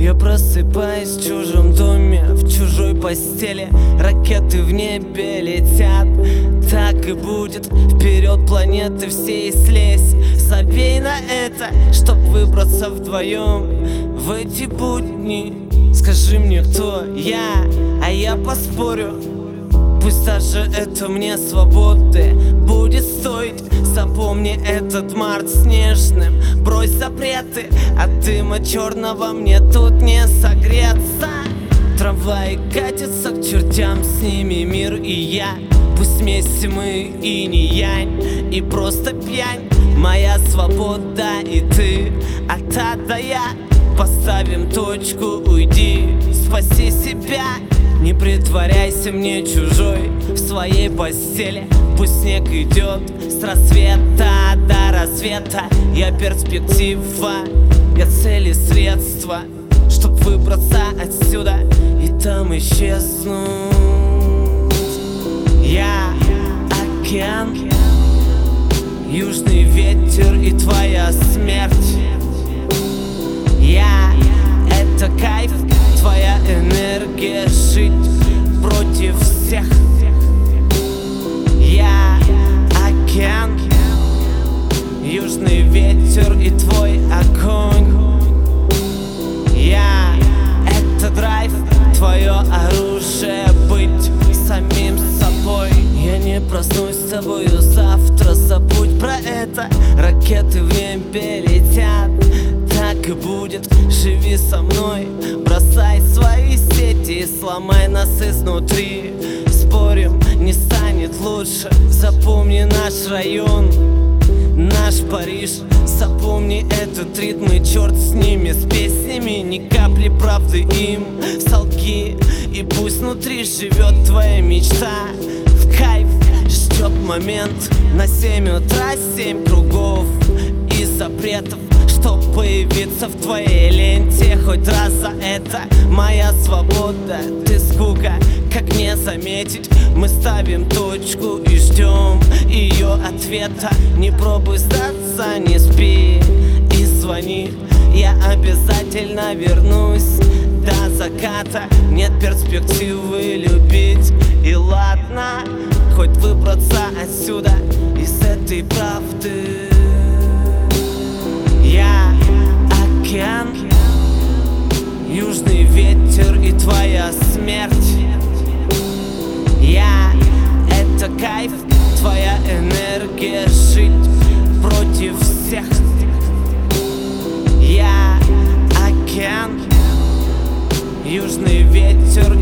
Я просыпаюсь в чужом доме, в чужой постели. Ракеты в небе летят, так и будет. Вперед планеты всей слезь. Забей на это, чтоб выбраться вдвоем В эти будни. Скажи мне, кто я, а я поспорю. Пусть даже это мне свободы стоить Запомни этот март снежным. Брось запреты От дыма черного мне тут не согреться. Трамваи катятся к чертям С ними мир и я. Пусть вместе мы и не янь И просто пьянь. Моя свобода и ты А та да я Поставим точку, уйди Спаси себя не притворяйся мне чужой в своей постели. Пусть снег идет с рассвета до рассвета. Я перспектива, я цели средства Чтоб выбраться отсюда и там исчезнуть. Я океан, южный ветер и твоя смерть. Я это кайф, твоя энергия Ракеты в небе летят. Так и будет. Живи со мной, бросай свои сети Сломай нас изнутри Спорим, не станет лучше. Запомни наш район. Наш Париж. Запомни этот ритм и черт с ними. С песнями ни капли правды им. Солги и пусть внутри живет твоя мечта. В кайф ждет момент. На семь утра семь кругов и запретов Чтоб появиться в твоей ленте Хоть раз за это. Моя свобода Ты скука, как не заметить. Мы ставим точку и ждем ее ответа. Не пробуй сдаться, не спи и звони. Я обязательно вернусь до заката. Нет перспективы любить выбраться отсюда Из этой правды. Я океан, южный ветер и твоя смерть. Я это кайф, твоя энергия жить против всех. Я океан, южный ветер